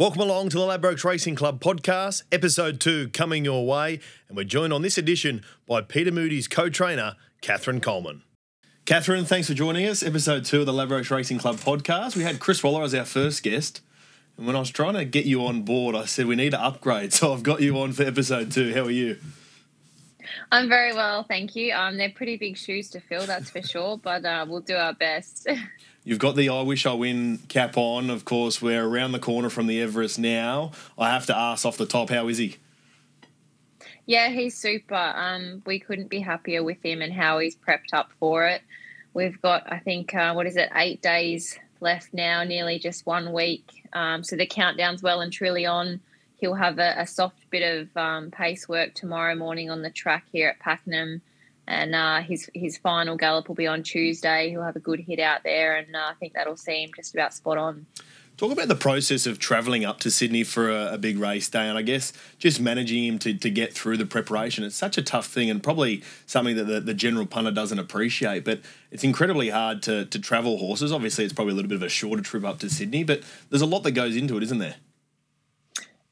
Welcome along to the Ladbrokes Racing Club podcast, episode two coming your way. And we're joined on this edition by Peter Moody's co trainer, Katherine Coleman. Katherine, thanks for joining us. Episode two of the Ladbrokes Racing Club podcast. We had Chris Waller as our first guest. And when I was trying to get you on board, I said we need to upgrade. So I've got you on for episode two. How are you? I'm very well, thank you. Um, they're pretty big shoes to fill, that's for sure, but uh, we'll do our best. You've got the I wish I win cap on. Of course, we're around the corner from the Everest now. I have to ask off the top, how is he? Yeah, he's super. Um, we couldn't be happier with him and how he's prepped up for it. We've got, I think, uh, what is it, eight days left now, nearly just one week. Um, so the countdown's well and truly on. He'll have a, a soft bit of um, pace work tomorrow morning on the track here at Pakenham and uh, his his final gallop will be on Tuesday. He'll have a good hit out there, and uh, I think that'll see him just about spot on. Talk about the process of travelling up to Sydney for a, a, big race day, and I guess just managing him to, to get through the preparation. It's such a tough thing, and probably something that the, the general punter doesn't appreciate. But it's incredibly hard to to travel horses. Obviously, it's probably a little bit of a shorter trip up to Sydney, but there's a lot that goes into it, isn't there?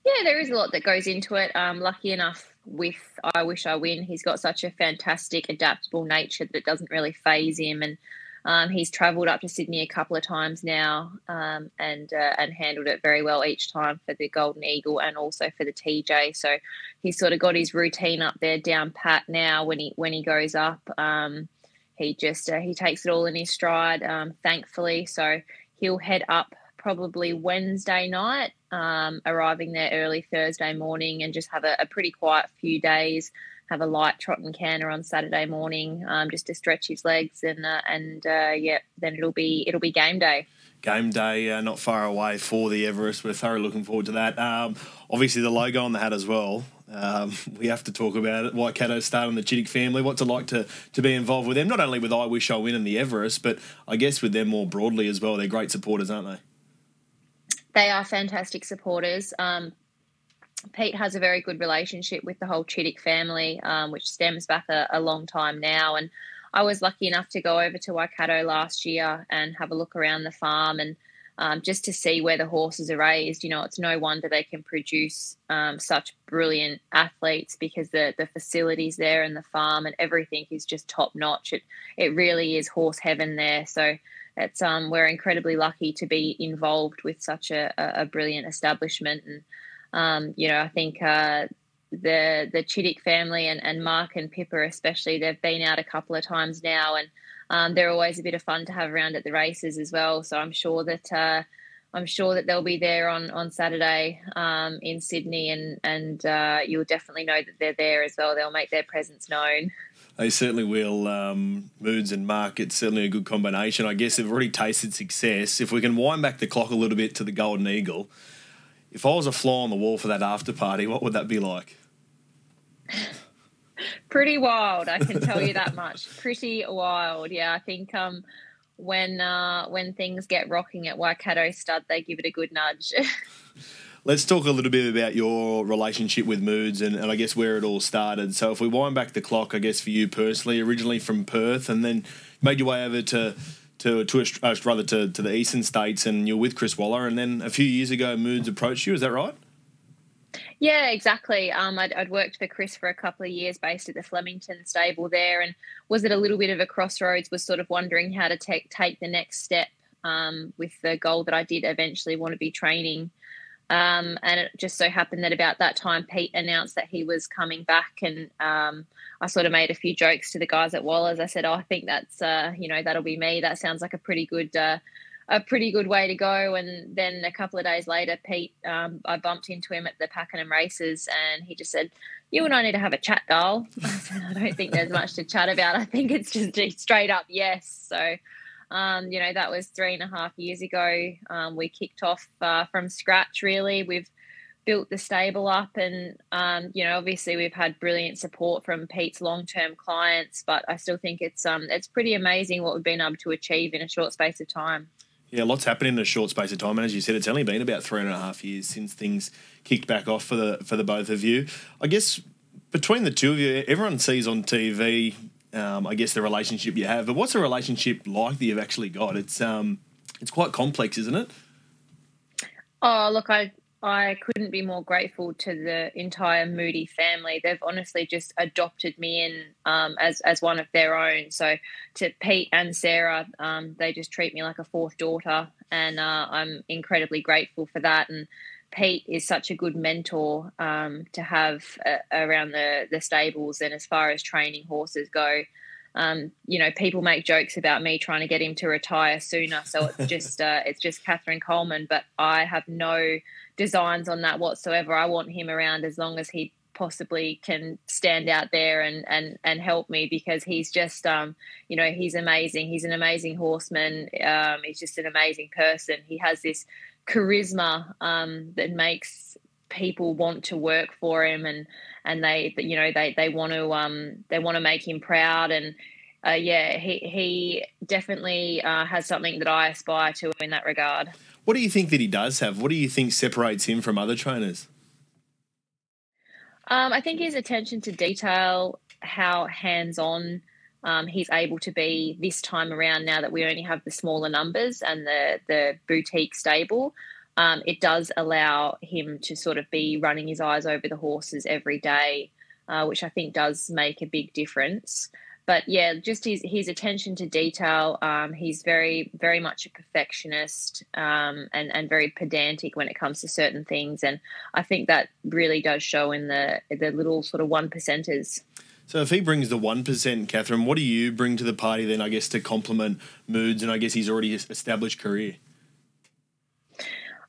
Yeah, there is a lot that goes into it. Um, lucky enough with I Wish I Win, he's got such a fantastic, adaptable nature that doesn't really faze him. And um, he's travelled up to Sydney a couple of times now um, and uh, and handled it very well each time for the Golden Eagle and also for the TJ. So he's sort of got his routine up there down pat now. When he when he goes up, um, he just uh, he takes it all in his stride. Um, thankfully, so he'll head up probably Wednesday night, um, arriving there early Thursday morning, and just have a, a, pretty quiet few days. Have a light trot and canter on Saturday morning, um, just to stretch his legs, and uh, and uh, yeah, then it'll be it'll be game day. Game day, uh, not far away for the Everest. We're thoroughly looking forward to that. Um, obviously, the logo on the hat as well. Um, we have to talk about it. Waikato Stud and the Chittick family. What's it like to, to be involved with them? Not only with I Wish I Win and the Everest, but I guess with them more broadly as well. They're great supporters, aren't they? They are fantastic supporters. Um, Pete has a very good relationship with the whole Chittick family, um, which stems back a, a, long time now. And I was lucky enough to go over to Waikato last year and have a look around the farm and um, just to see where the horses are raised. You know, it's no wonder they can produce um, such brilliant athletes because the the facilities there and the farm and everything is just top notch. It it really is horse heaven there. So it's um, we're incredibly lucky to be involved with such a, a brilliant establishment, and um, you know I think uh, the the family and, and Mark and Pippa especially they've been out a couple of times now, and um, they're always a bit of fun to have around at the races as well. So I'm sure that. Uh, I'm sure that they'll be there on on Saturday um, in Sydney, and and uh, you'll definitely know that they're there as well. They'll make their presence known. They certainly will. Um, moods and markets certainly a good combination. I guess they've already tasted success. If we can wind back the clock a little bit to the Golden Eagle, if I was a fly on the wall for that after party, what would that be like? Pretty wild, I can tell you that much. Pretty wild, yeah. I think um, when uh, when things get rocking at Waikato Stud, they give it a good nudge. Let's talk a little bit about your relationship with Moods and, and I guess where it all started. So, if we wind back the clock, I guess for you personally, originally from Perth, and then made your way over to to to uh, rather to, to the eastern states, and you're with Chris Waller, and then a few years ago, Moods approached you. Is that right? Yeah, exactly. Um, I'd, I'd, worked for Chris for a couple of years based at the Flemington stable there and was at a little bit of a crossroads, was sort of wondering how to take, take the next step um, with the goal that I did eventually want to be training um, and it just so happened that about that time, Pete announced that he was coming back, and um, I sort of made a few jokes to the guys at Waller's. I said, "Oh, I think that's uh, you know that'll be me. That sounds like a pretty good." Uh, a pretty good way to go. And then a couple of days later, Pete, um, I bumped into him at the Pakenham races, and he just said, "You and I need to have a chat, doll." I said, "I don't think there's much to chat about. I think it's just straight up yes." So um, you know, that was three and a half years ago. Um, we kicked off uh, from scratch, really. We've built the stable up, and, um, you know, obviously we've had brilliant support from Pete's long term clients, but I still think it's, um, it's pretty amazing what we've been able to achieve in a short space of time. Yeah, lots happened in a short space of time, and as you said, it's only been about three and a half years since things kicked back off for the for the both of you. I guess between the two of you, everyone sees on TV um, I guess the relationship you have. But what's a relationship like that you've actually got? It's um, it's quite complex, isn't it? Oh, look, I I couldn't be more grateful to the entire Moody family. They've honestly just adopted me in um, as as one of their own. So to Pete and Sarah, um, they just treat me like a fourth daughter, and uh, I'm incredibly grateful for that. And Pete is such a good mentor um, to have uh, around the the stables, and as far as training horses go. Um, you know, people make jokes about me trying to get him to retire sooner. So it's just uh, it's just Katherine Coleman, but I have no designs on that whatsoever. I want him around as long as he possibly can stand out there and and and help me because he's just um you know he's amazing he's an amazing horseman um he's just an amazing person he has this charisma um that makes people want to work for him and and they you know they they want to um they want to make him proud and uh, yeah he he definitely uh, has something that I aspire to in that regard. What do you think that he does have? What do you think separates him from other trainers? Um, I think his attention to detail, how hands on um, he's able to be this time around now that we only have the smaller numbers and the, the boutique stable. Um, it does allow him to sort of be running his eyes over the horses every day, uh, which I think does make a big difference but yeah, just his his attention to detail. Um, he's very very much a perfectionist um, and and very pedantic when it comes to certain things, and I think that really does show in the the little sort of one percenters. So if he brings the one percent, Katherine, what do you bring to the party then? I guess to complement moods, and I guess he's already established career.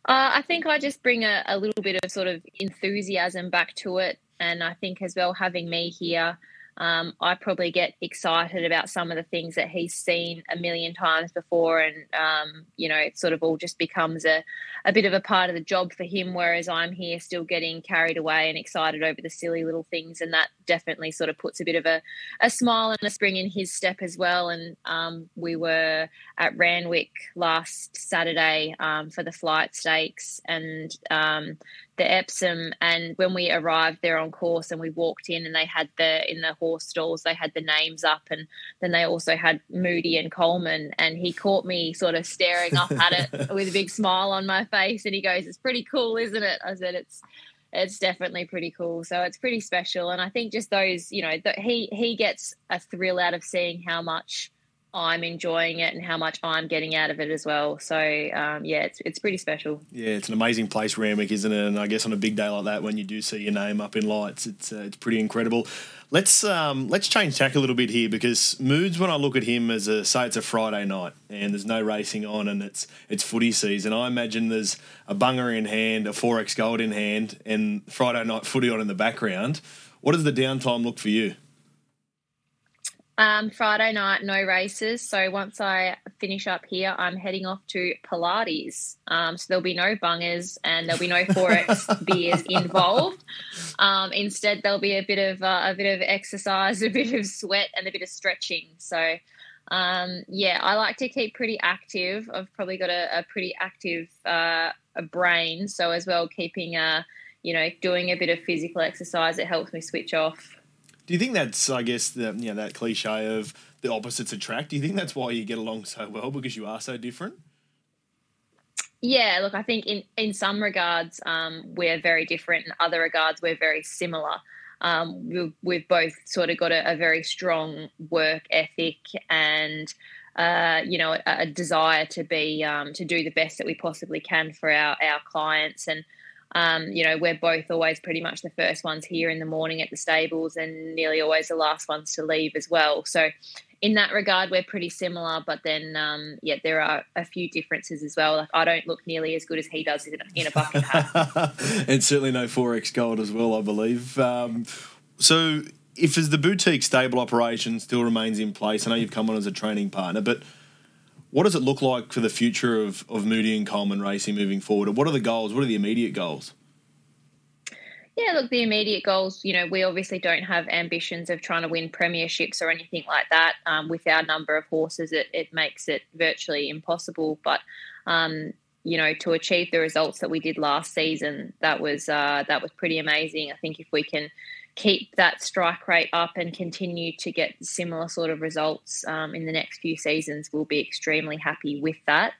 Uh, I think I just bring a, a little bit of sort of enthusiasm back to it, and I think as well having me here um, I probably get excited about some of the things that he's seen a million times before, and um, you know, it sort of all just becomes a, a bit of a part of the job for him. Whereas I'm here still getting carried away and excited over the silly little things, and that definitely sort of puts a bit of a, a smile and a spring in his step as well. And um, we were at Randwick last Saturday um, for the flight stakes, and um, the Epsom, and when we arrived there on course and we walked in and they had the in the horse stalls they had the names up. And then they also had Moody and Coleman. And he caught me sort of staring up at it with a big smile on my face. And he goes it's pretty cool isn't it? I said it's it's definitely pretty cool. So it's pretty special. And I think just those you know that he he gets a thrill out of seeing how much I'm enjoying it and how much I'm getting out of it as well. So um, yeah, it's it's pretty special. Yeah, it's an amazing place, Randwick, isn't it? And I guess on a big day like that, when you do see your name up in lights, it's uh, it's pretty incredible. Let's um, let's change tack a little bit here because moods. When I look at him as a say, it's a Friday night and there's no racing on and it's it's footy season. I imagine there's a bunger in hand, a forex gold in hand, and Friday night footy on in the background. What does the downtime look for you? Um, Friday night, no races. So once I finish up here, I'm heading off to Pilates. Um, so there'll be no bungers and there'll be no forex beers involved. Um, instead, there'll be a bit of uh, a bit of exercise, a bit of sweat, and a bit of stretching. So um, yeah, I like to keep pretty active. I've probably got a, a pretty active uh, a brain, so as well keeping a uh, you know doing a bit of physical exercise. It helps me switch off. Do you think that's, I guess, the you know that cliche of the opposites attract? Do you think that's why you get along so well because you are so different? Yeah, look, I think in in some regards um, we're very different, in other regards we're very similar. Um, we've, we've both sort of got a, a very strong work ethic and uh, you know a, a, desire to be um, to do the best that we possibly can for our our clients and um, you know, we're both always pretty much the first ones here in the morning at the stables and nearly always the last ones to leave as well. So, in that regard, we're pretty similar, but then, um, yeah, there are a few differences as well. Like, I don't look nearly as good as he does in a, in a bucket hat. and certainly no Forex gold as well, I believe. Um, so, if as the boutique stable operation still remains in place, I know you've come on as a training partner, but what does it look like for the future of, of Moody and Coleman Racing moving forward? What are the goals? What are the immediate goals? Yeah, look, the immediate goals, you know, we obviously don't have ambitions of trying to win premierships or anything like that. Um, with our number of horses, it, it makes it virtually impossible. But, um, you know, to achieve the results that we did last season, that was uh, that was pretty amazing. I think if we can keep that strike rate up and continue to get similar sort of results um, in the next few seasons, we'll be extremely happy with that.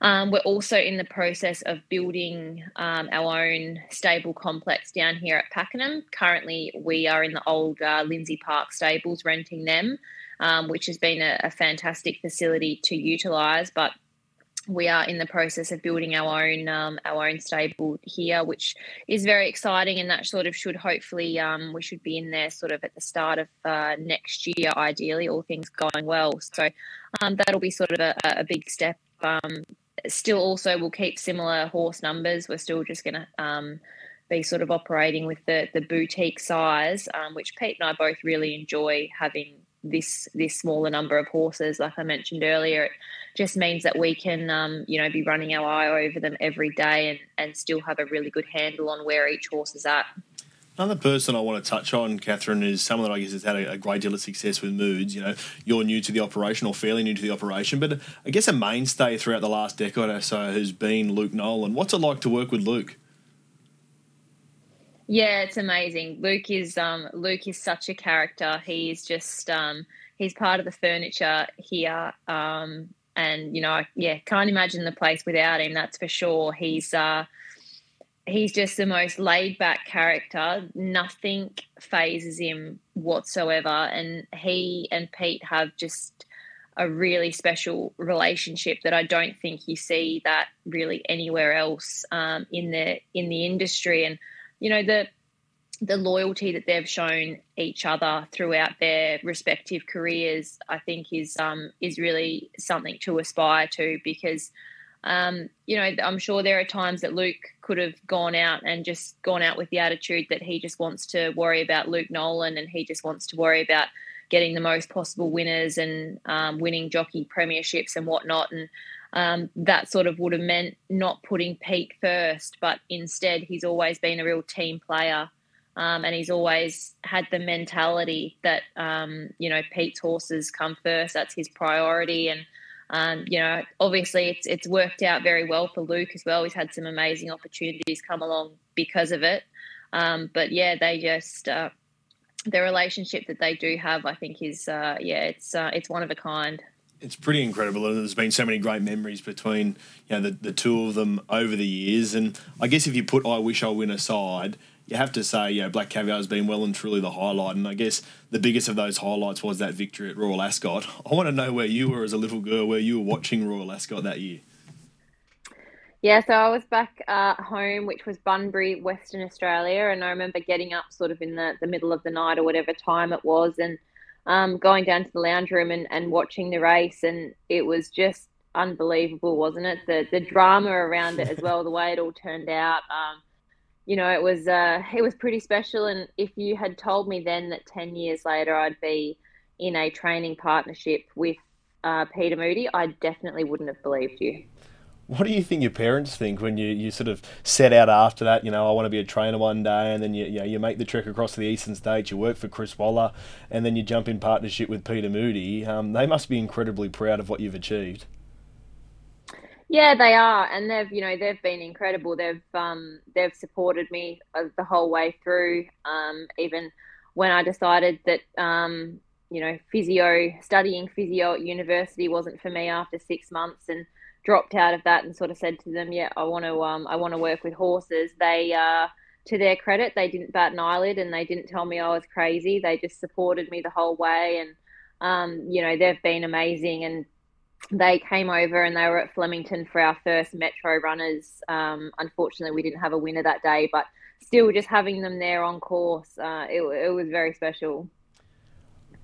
Um, we're also in the process of building um, our own stable complex down here at Pakenham. Currently, we are in the old uh, Lindsay Park stables, renting them, um, which has been a, a fantastic facility to utilise. But we are in the process of building our own um, our own stable here, which is very exciting, and that sort of should hopefully um, we should be in there sort of at the start of uh, next year, ideally, all things going well. So um, that'll be sort of a, a big step. Um, still, also we'll keep similar horse numbers. We're still just going to um, be sort of operating with the the boutique size, um, which Pete and I both really enjoy having this this smaller number of horses. Like I mentioned earlier, it just means that we can um, you know be running our eye over them every day and and still have a really good handle on where each horse is at. Another person I want to touch on, Katherine, is someone that I guess has had a, a, great deal of success with moods. You know, you're new to the operation or fairly new to the operation, but I guess a mainstay throughout the last decade or so has been Luke Nolen. What's it like to work with Luke? Yeah, it's amazing. Luke is um, Luke is such a character. He's just um, he's part of the furniture here, um, and you know, yeah, can't imagine the place without him. That's for sure. He's uh, he's just the most laid back character. Nothing fazes him whatsoever, and he and Pete have just a really special relationship that I don't think you see that really anywhere else um, in the in the industry and you know the the loyalty that they've shown each other throughout their respective careers, I think is um, is really something to aspire to because um, you know I'm sure there are times that Luke could have gone out and just gone out with the attitude that he just wants to worry about Luke Nolen and he just wants to worry about getting the most possible winners and um, winning jockey premierships and whatnot and um, that sort of would have meant not putting Pete first, but instead he's always been a real team player. Um, and he's always had the mentality that um, you know Pete's horses come first. That's his priority, and um, you know obviously it's it's worked out very well for Luke as well. He's had some amazing opportunities come along because of it. Um, but yeah, they just uh, the relationship that they do have, I think, is uh, yeah, it's uh, it's one of a kind it's pretty incredible. And there's been so many great memories between you know the, the two of them over the years. And I guess if you put I Wish I Win aside, you have to say, yeah, Black Caviar has been well and truly the highlight. And I guess the biggest of those highlights was that victory at Royal Ascot. I want to know where you were as a little girl, where you were watching Royal Ascot that year. Yeah, so I was back uh, home, which was Bunbury, Western Australia, and I remember getting up sort of in the, the middle of the night or whatever time it was, and um, going down to the lounge room and, and watching the race, and it was just unbelievable, wasn't it? The the drama around it as well, the way it all turned out. Um, you know, it was uh, it was pretty special. And if you had told me then that ten years later I'd be in a training partnership with uh, Peter Moody, I definitely wouldn't have believed you. What do you think your parents think when you, you sort of set out after that? You know, I want to be a trainer one day, and then you you, know, you make the trek across to the eastern states. You work for Chris Waller, and then you jump in partnership with Peter Moody. Um, they must be incredibly proud of what you've achieved. Yeah, they are, and they've you know they've been incredible. They've um, they've supported me uh, the whole way through. Um, even when I decided that um, you know physio studying physio at university wasn't for me after six months, and dropped out of that and sort of said to them, "Yeah, I want to um, I want to work with horses." They, uh, to their credit, they didn't bat an eyelid and they didn't tell me I was crazy. They just supported me the whole way, and um, you know they've been amazing. And they came over and they were at Flemington for our first Metro runners. Um, unfortunately, we didn't have a winner that day, but still, just having them there on course, uh, it, it was very special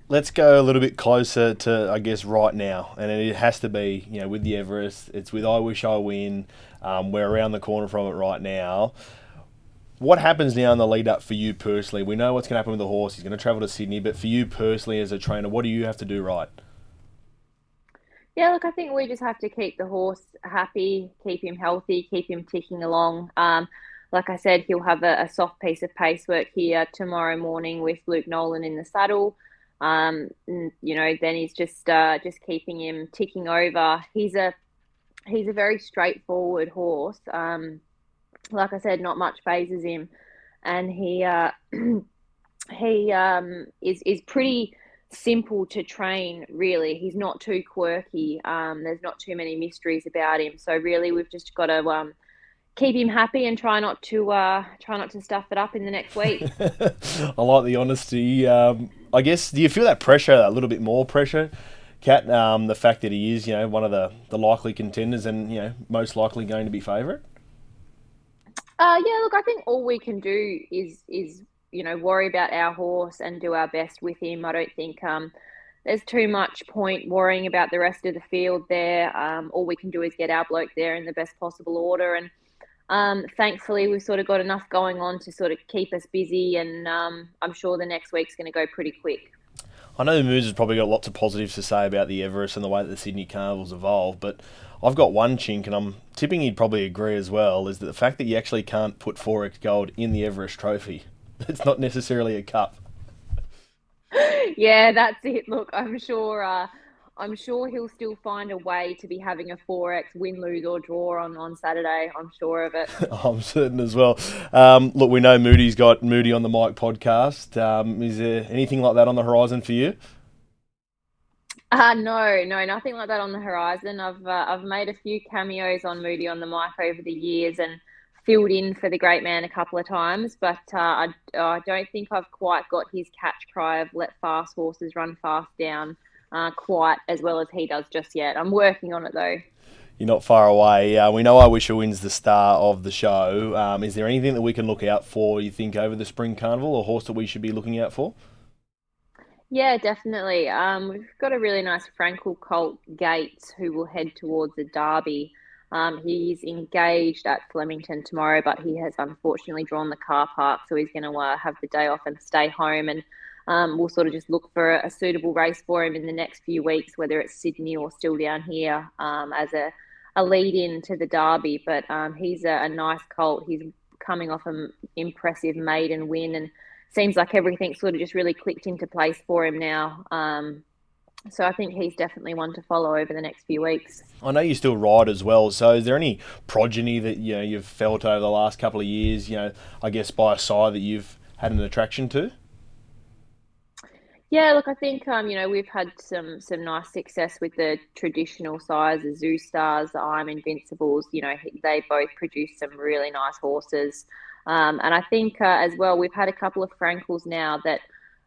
let's go a little bit closer to, I guess, right now. And it has to be, you know, with the Everest. It's with I Wish I Win. Um, we're around the corner from it right now. What happens now in the lead up for you personally? We know what's going to happen with the horse. He's going to travel to Sydney. But for you personally as a trainer, what do you have to do right? Yeah, look, I think we just have to keep the horse happy, keep him healthy, keep him ticking along. Um, like I said, he'll have a, a soft piece of pacework here tomorrow morning with Luke Nolen in the saddle. Um, you know, then he's just uh, just keeping him ticking over. He's a he's a very straightforward horse. Um, like I said, not much fazes him, and he uh, he um, is is pretty simple to train. Really, he's not too quirky. Um, there's not too many mysteries about him. So really, we've just got to um, keep him happy and try not to uh, try not to stuff it up in the next week. I like the honesty. Um, I guess do you feel that pressure, that little bit more pressure, Cat? Um, the fact that he is, you know, one of the, the likely contenders and you know most likely going to be favourite. Uh, yeah, look, I think all we can do is is you know worry about our horse and do our best with him. I don't think um, there's too much point worrying about the rest of the field there. Um, all we can do is get our bloke there in the best possible order and um, thankfully, we've sort of got enough going on to sort of keep us busy, and um, I'm sure the next week's going to go pretty quick. I know the Moose has probably got lots of positives to say about the Everest and the way that the Sydney Carnival's evolved, but I've got one chink, and I'm tipping he'd probably agree as well, is that the fact that you actually can't put 4x gold in the Everest trophy. It's not necessarily a cup. yeah, that's it. Look, I'm sure uh, I'm sure he'll still find a way to be having a 4x win, lose, or draw on, on Saturday. I'm sure of it. I'm certain as well. Um, look, we know Moody's got Moody on the Mic podcast. Um, is there anything like that on the horizon for you? Uh, no, no, nothing like that on the horizon. I've uh, I've made a few cameos on Moody on the mic over the years and filled in for the great man a couple of times, but uh, I, I don't think I've quite got his catch cry of let fast horses run fast down uh, quite as well as he does just yet. I'm working on it though. You're not far away. Uh, we know I wish wins the star of the show. Um, is there anything that we can look out for, you think, over the spring carnival, or horse that we should be looking out for? Yeah, definitely. Um, we've got a really nice Frankel colt, Gates, who will head towards the Derby. Um, he's engaged at Flemington tomorrow, but he has unfortunately drawn the car park, so he's going to uh, have the day off and stay home. And um, we'll sort of just look for a, suitable race for him in the next few weeks, whether it's Sydney or still down here um, as a, a lead in to the Derby. But um, he's a, a, nice colt. He's coming off an impressive maiden win and seems like everything sort of just really clicked into place for him now. Um, so I think he's definitely one to follow over the next few weeks. I know you still ride as well. So is there any progeny that you know you've felt over the last couple of years? You know, I guess by a side that you've had an attraction to. Yeah, look, I think um, you know we've had some some nice success with the traditional size, the Zoustars, the I'm Invincibles. You know, they both produce some really nice horses, um, and I think uh, as well we've had a couple of Frankels now that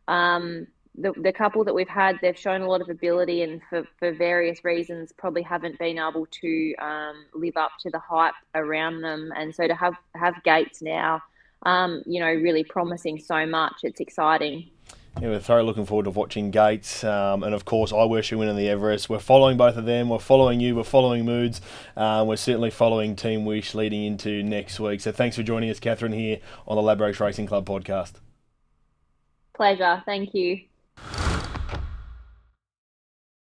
um, the the couple that we've had they've shown a lot of ability and for for various reasons probably haven't been able to um, live up to the hype around them, and so to have have Gates now, um, you know, really promising so much, it's exciting. Yeah, we're thoroughly looking forward to watching Gates, um, and of course, I Wish I Win in the Everest. We're following both of them. We're following you. We're following Moods. Uh, we're certainly following Team Wish leading into next week. So thanks for joining us, Katherine, here on the Ladbrokes Racing Club podcast. Pleasure. Thank you.